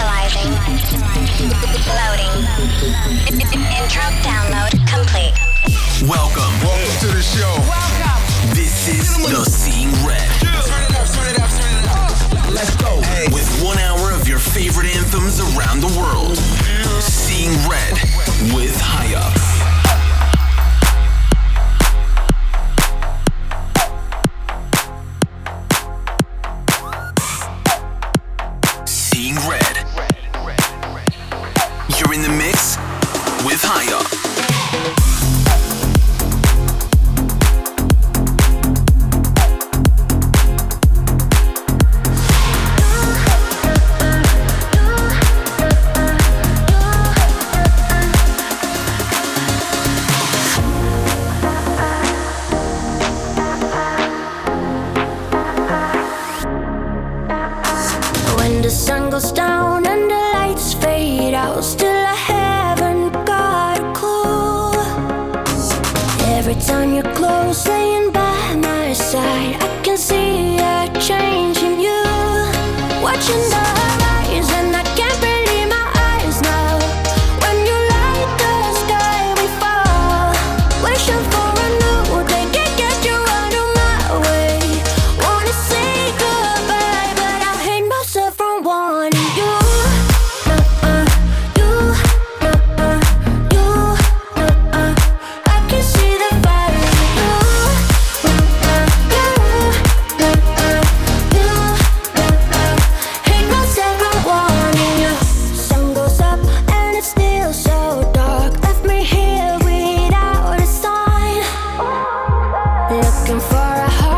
Initializing. Loading. Intro download complete. Welcome. Welcome to the show. Welcome. This is The Seeing Red. Let's go. With one hour of your favorite anthems around the world. Seeing Red with High Up. Looking for a home.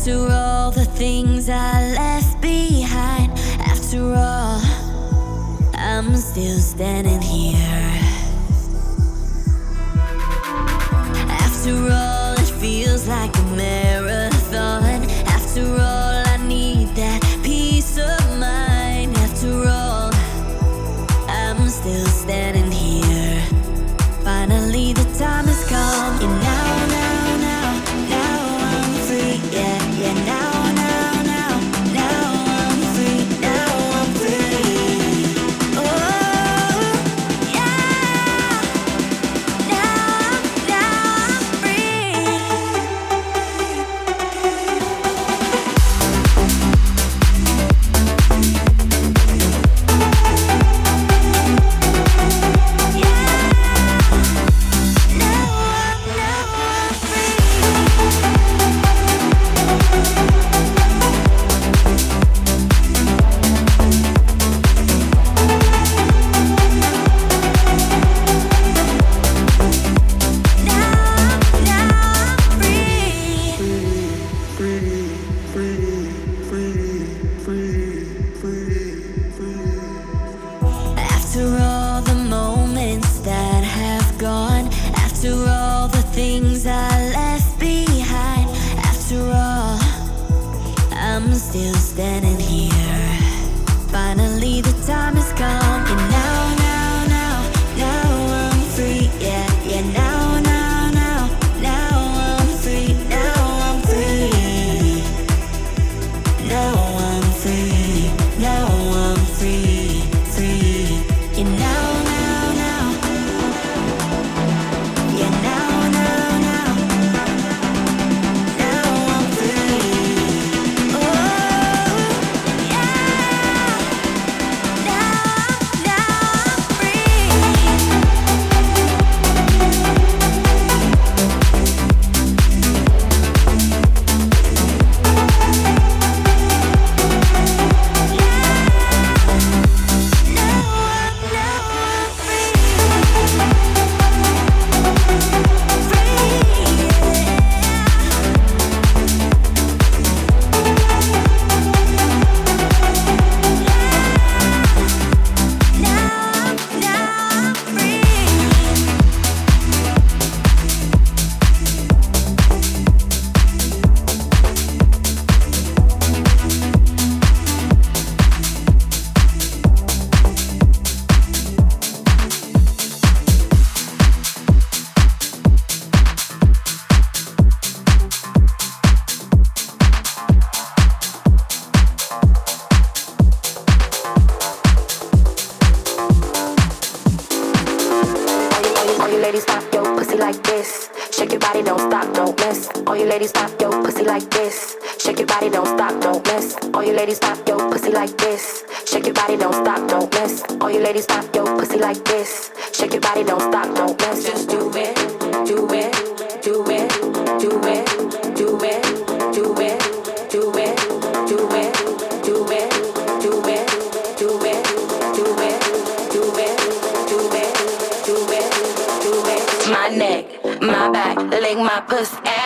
After all the things I left behind, after all, I'm still standing here. down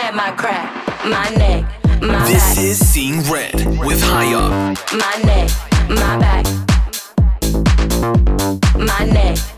high at my crack, my neck, my this back. This is Seeing Red with High Up. My neck, my back. My neck.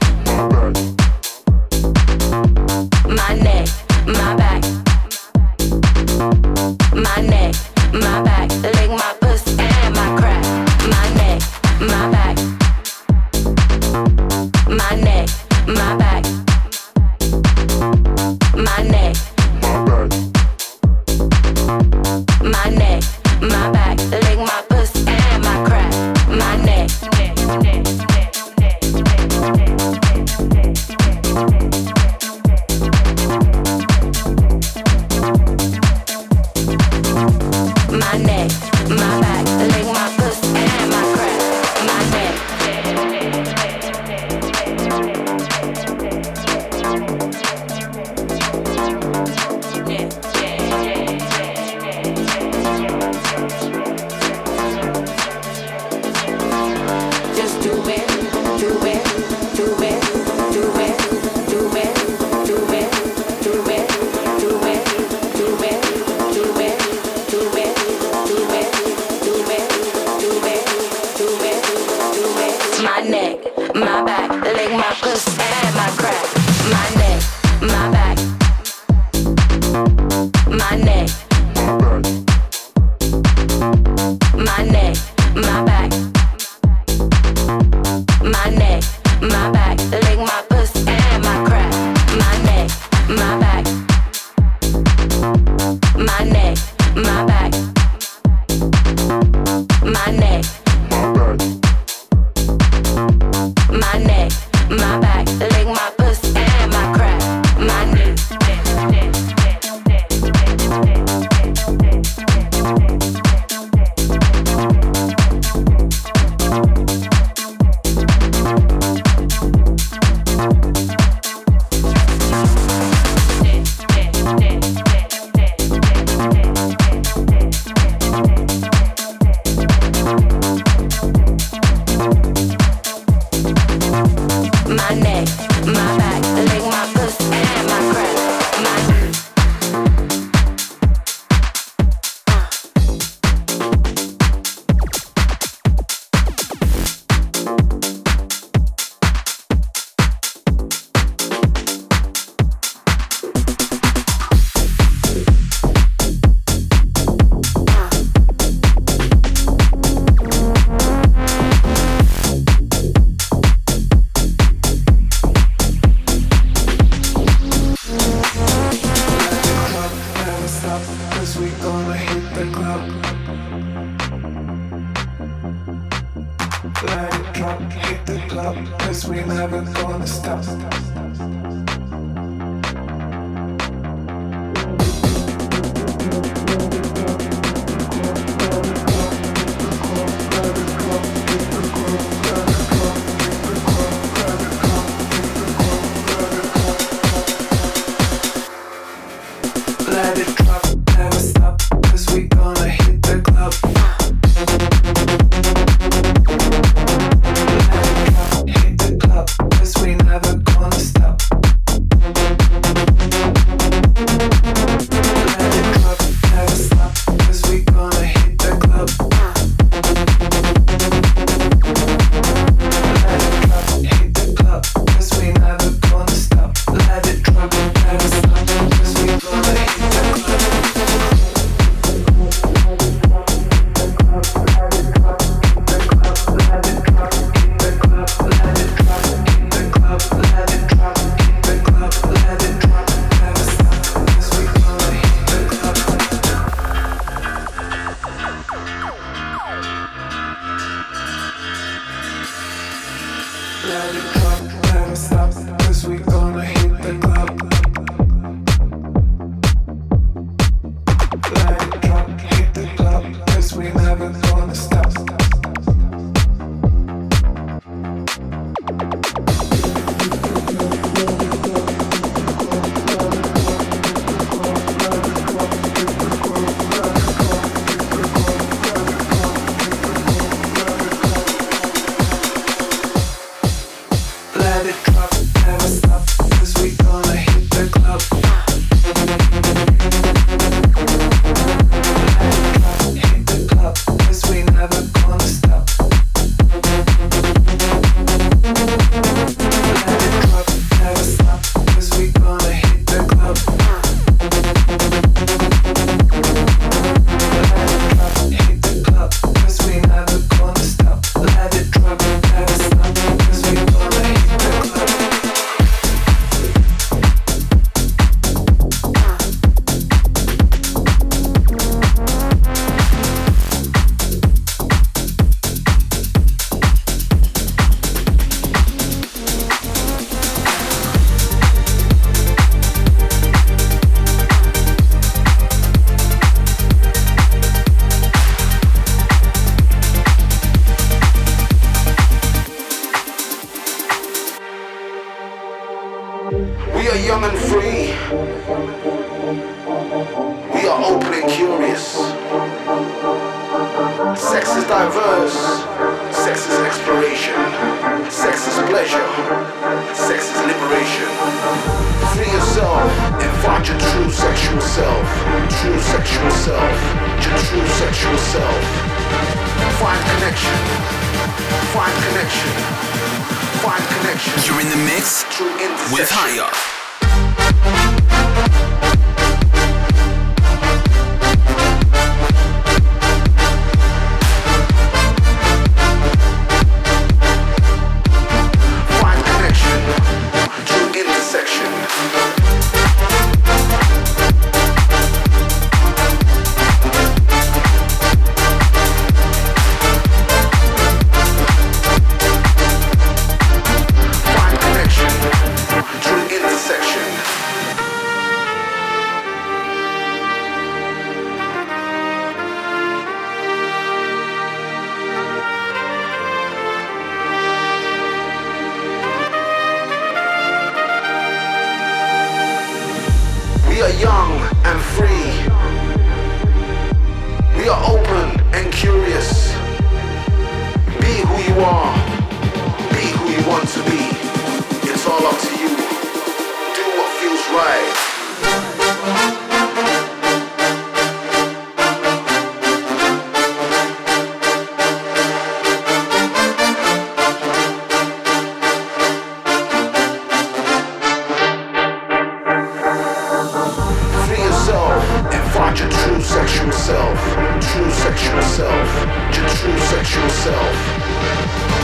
self, true sexual self, your true sexual self.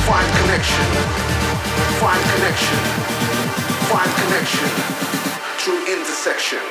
Find connection, find connection, find connection, true intersection.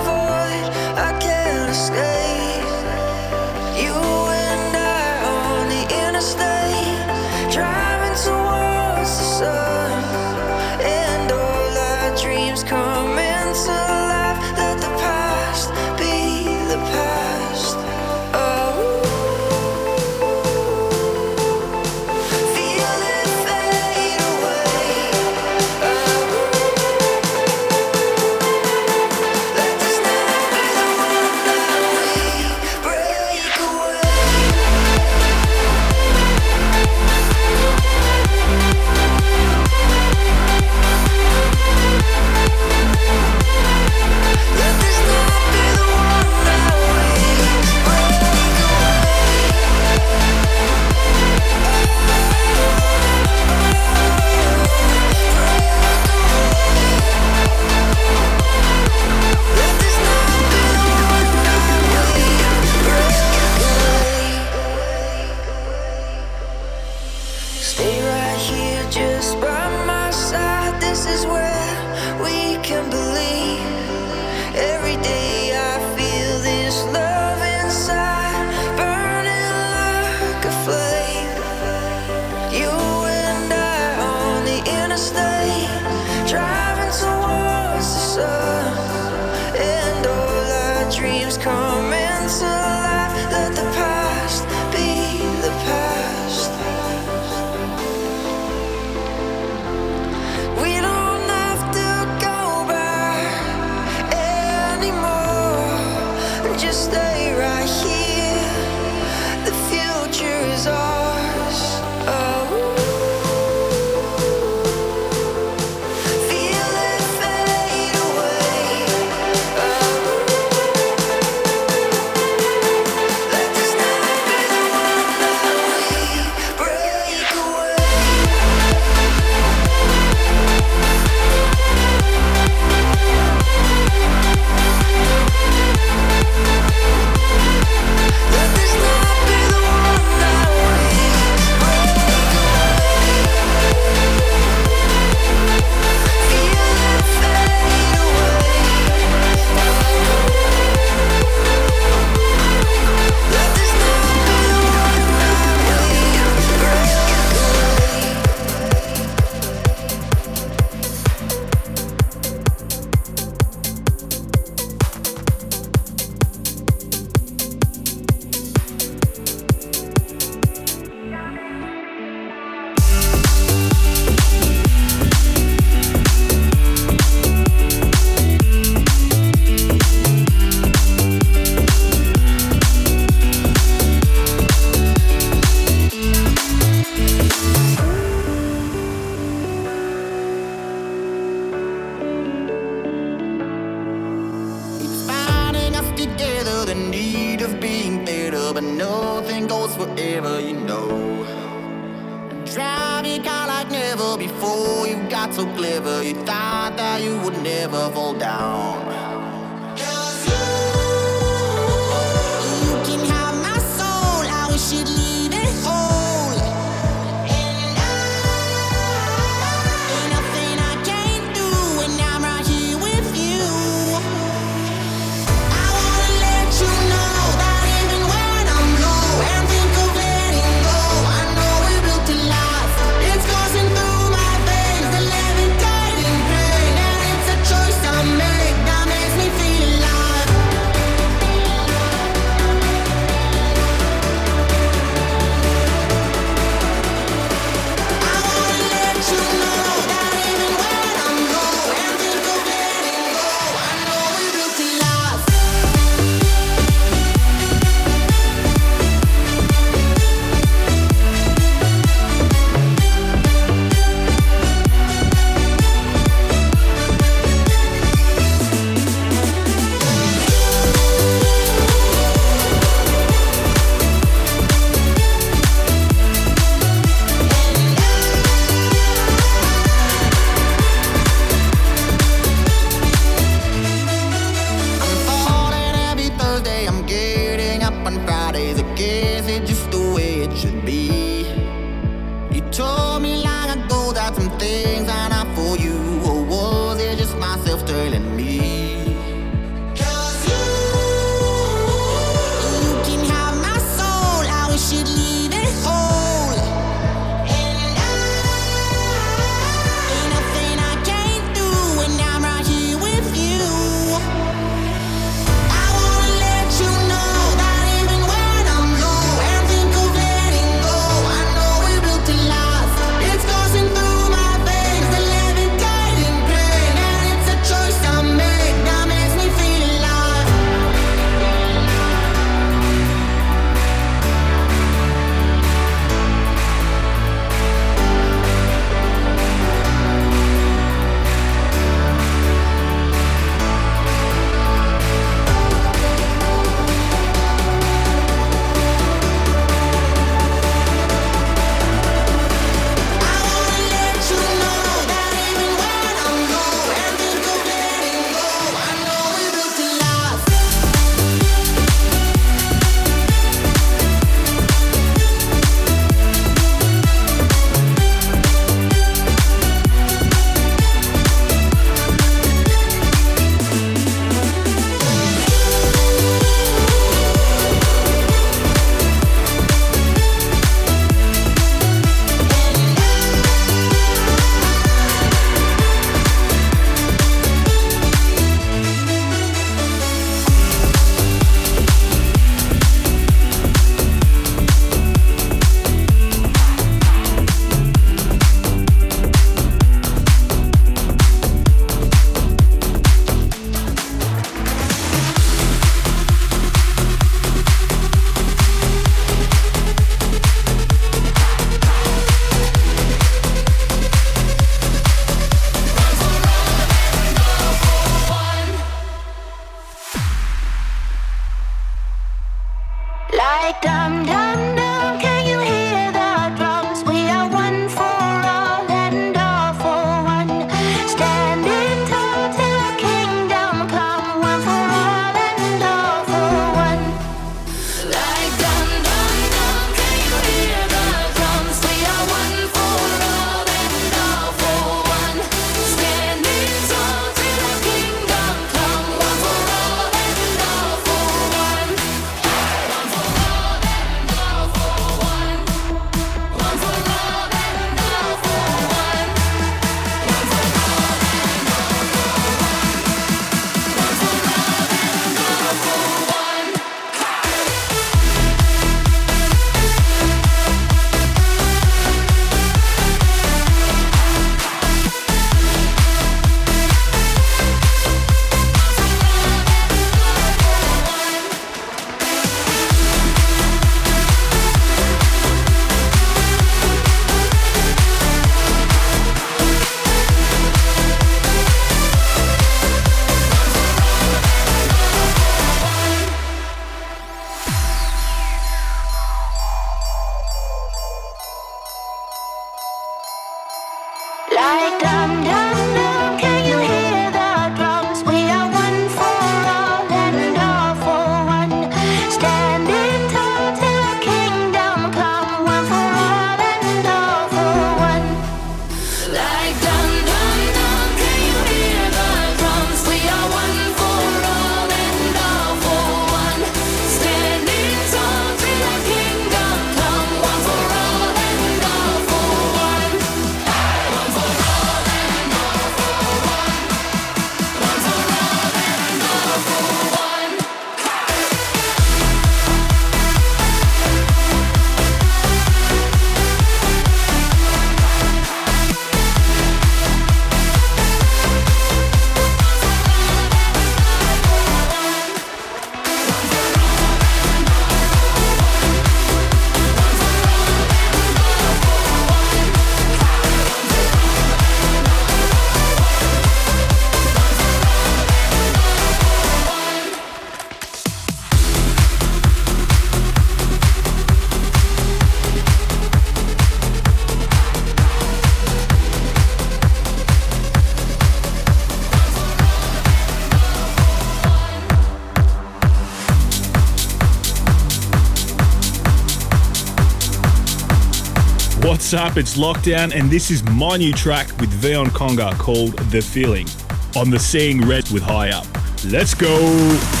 Up? It's Lockdown, and this is my new track with Veon Conga called The Feeling on the Seeing Red with Highup. Let's go!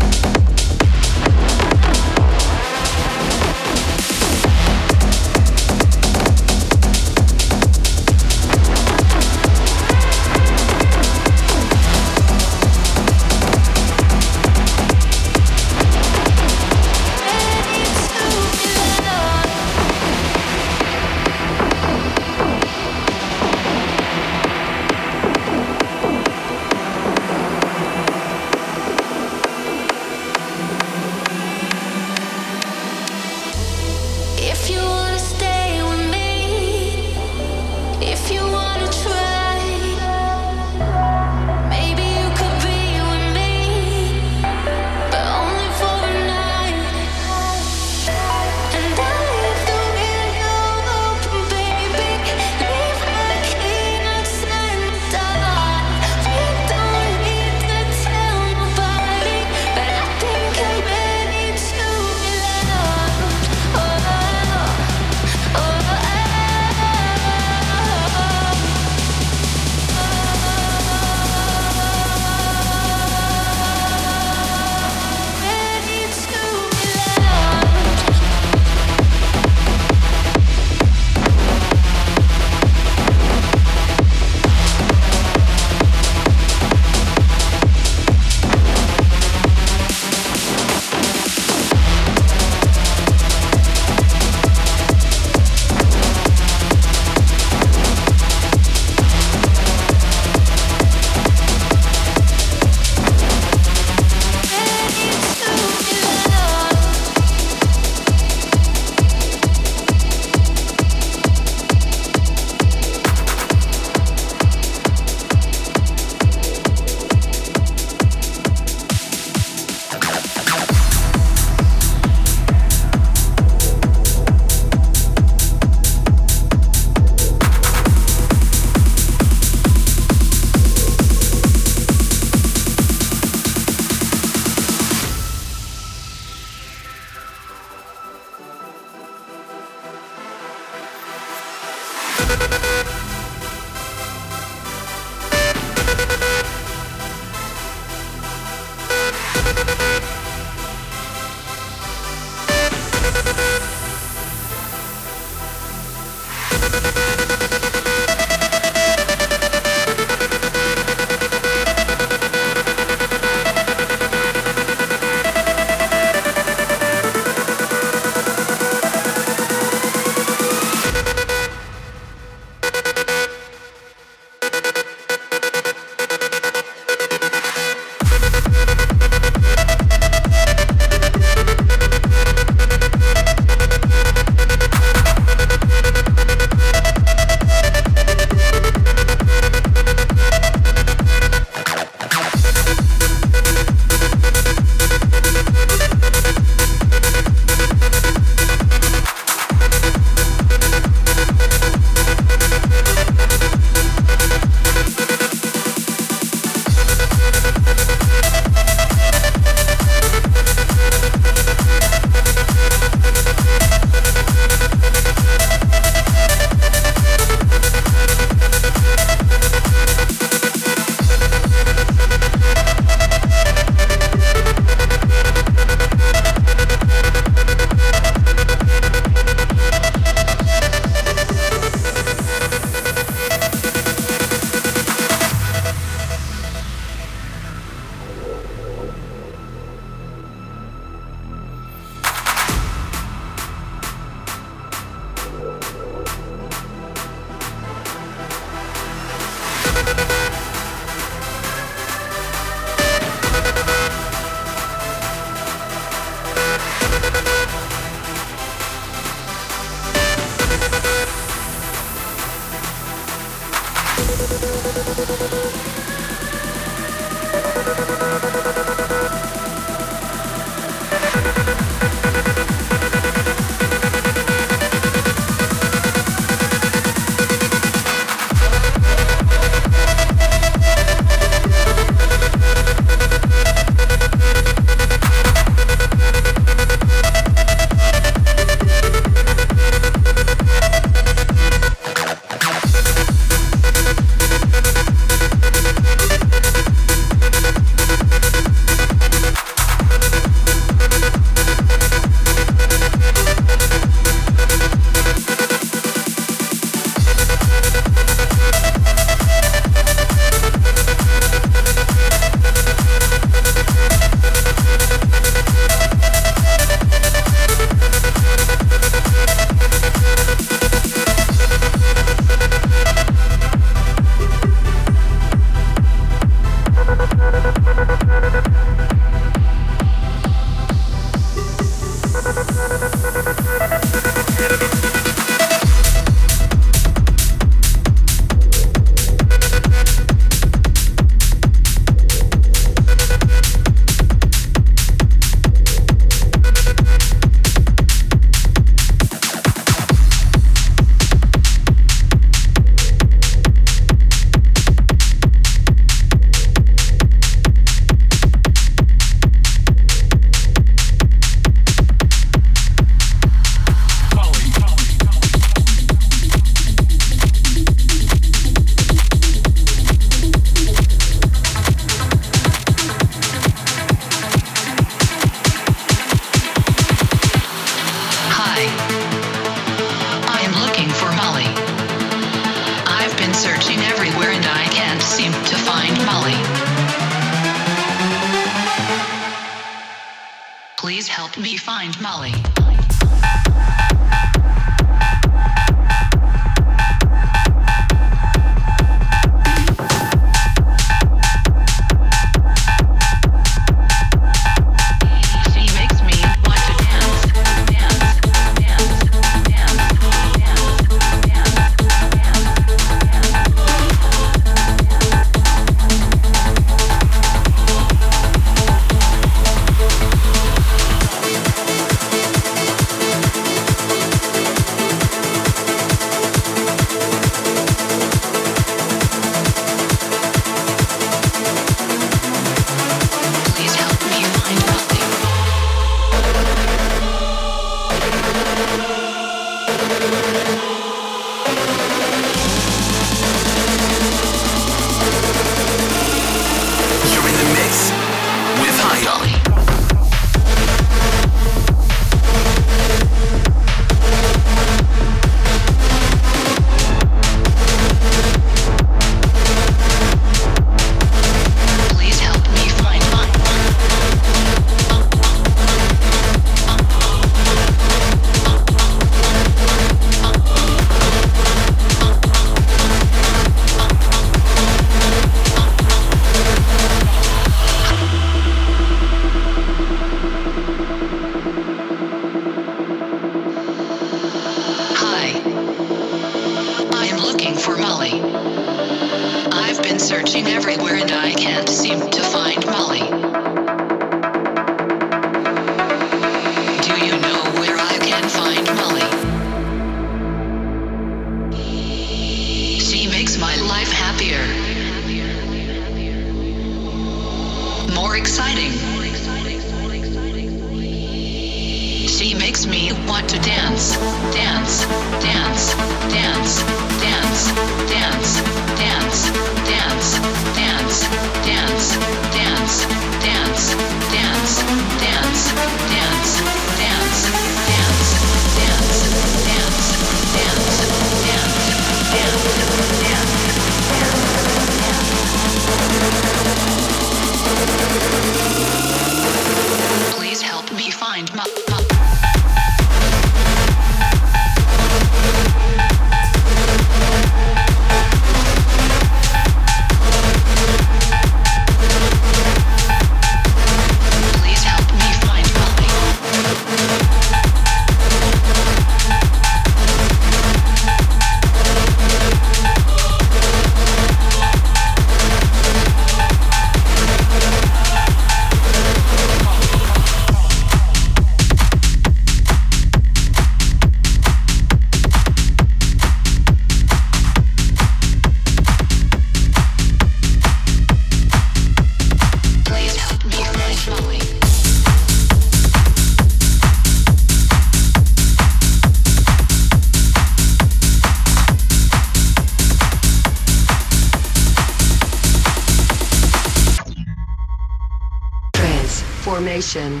Transformation.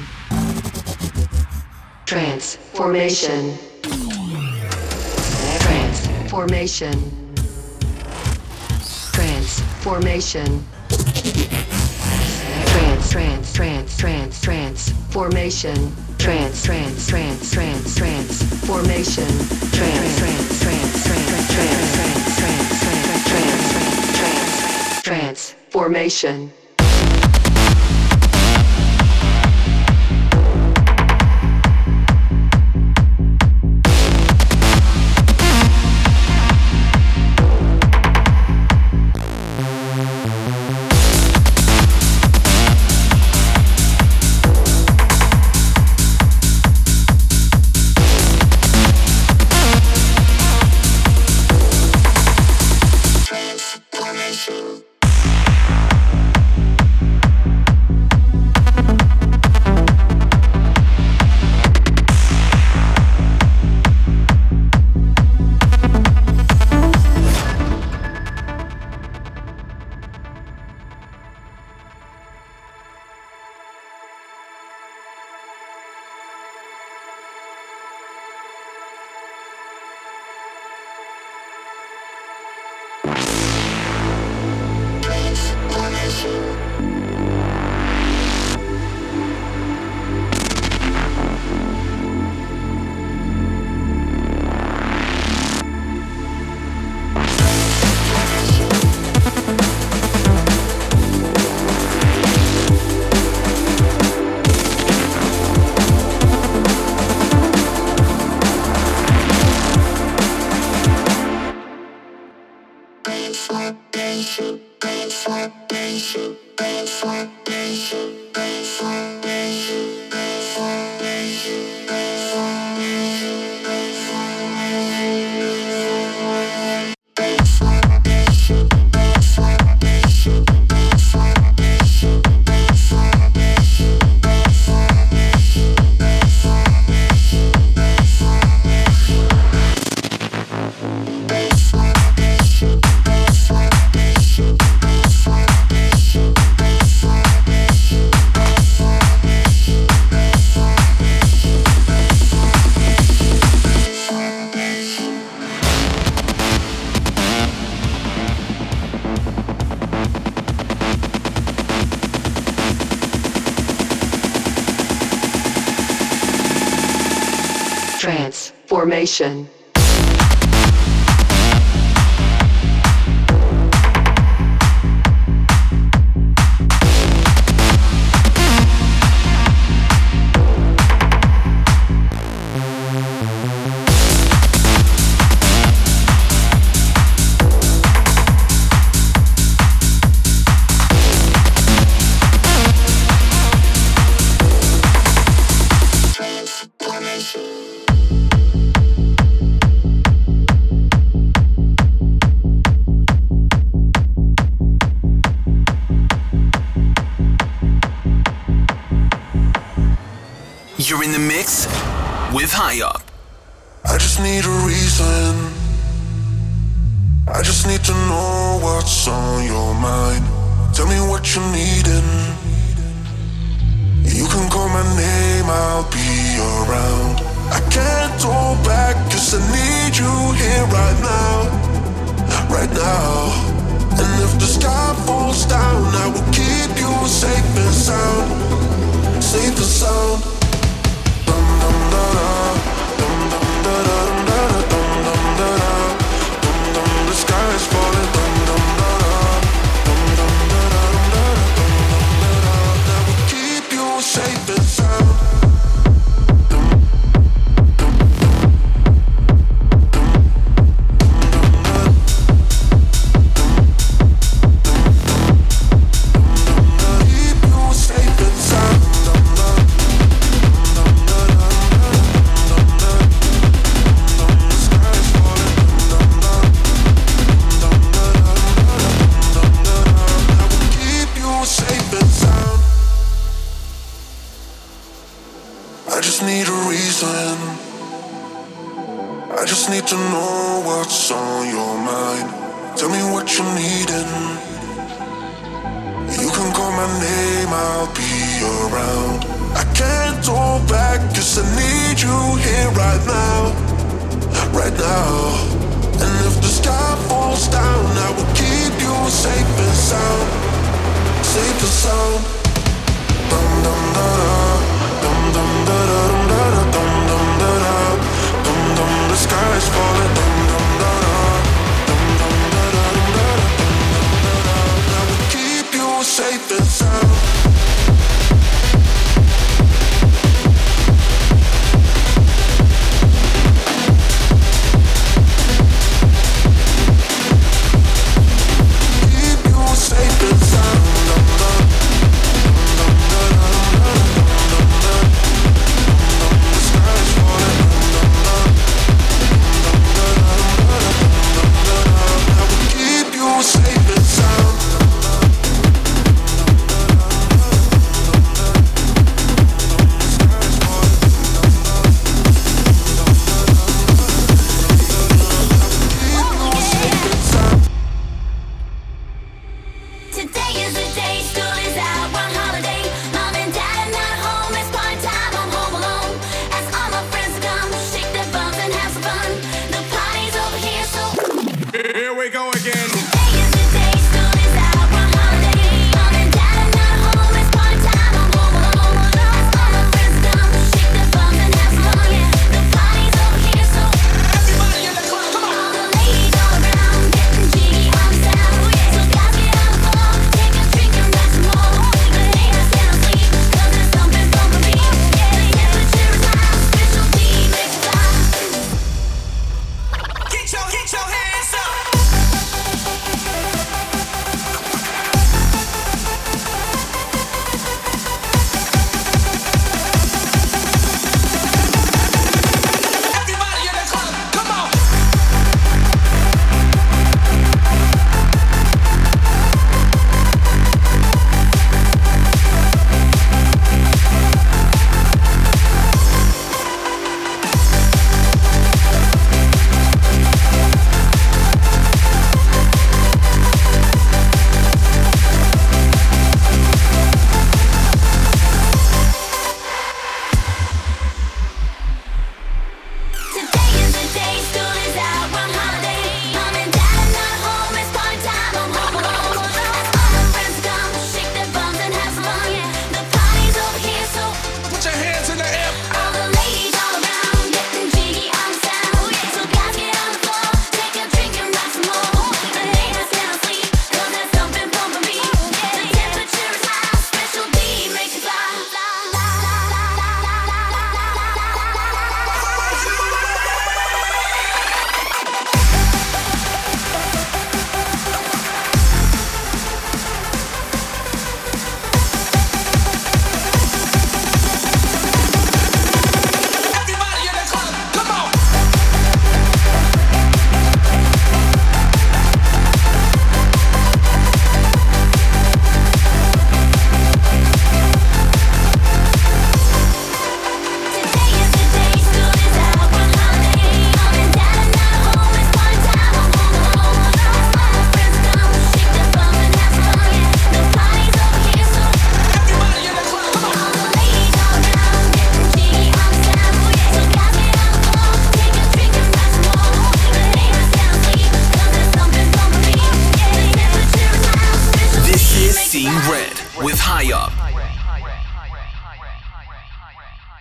Transformation. Transformation. Transformation. Trans, trans, trans, trans, trans, formation. Trans, trans, trans, trans, trans, formation. Trans, trans, trans, trans, trans, trans, trans, trans, trans, trans, transformation.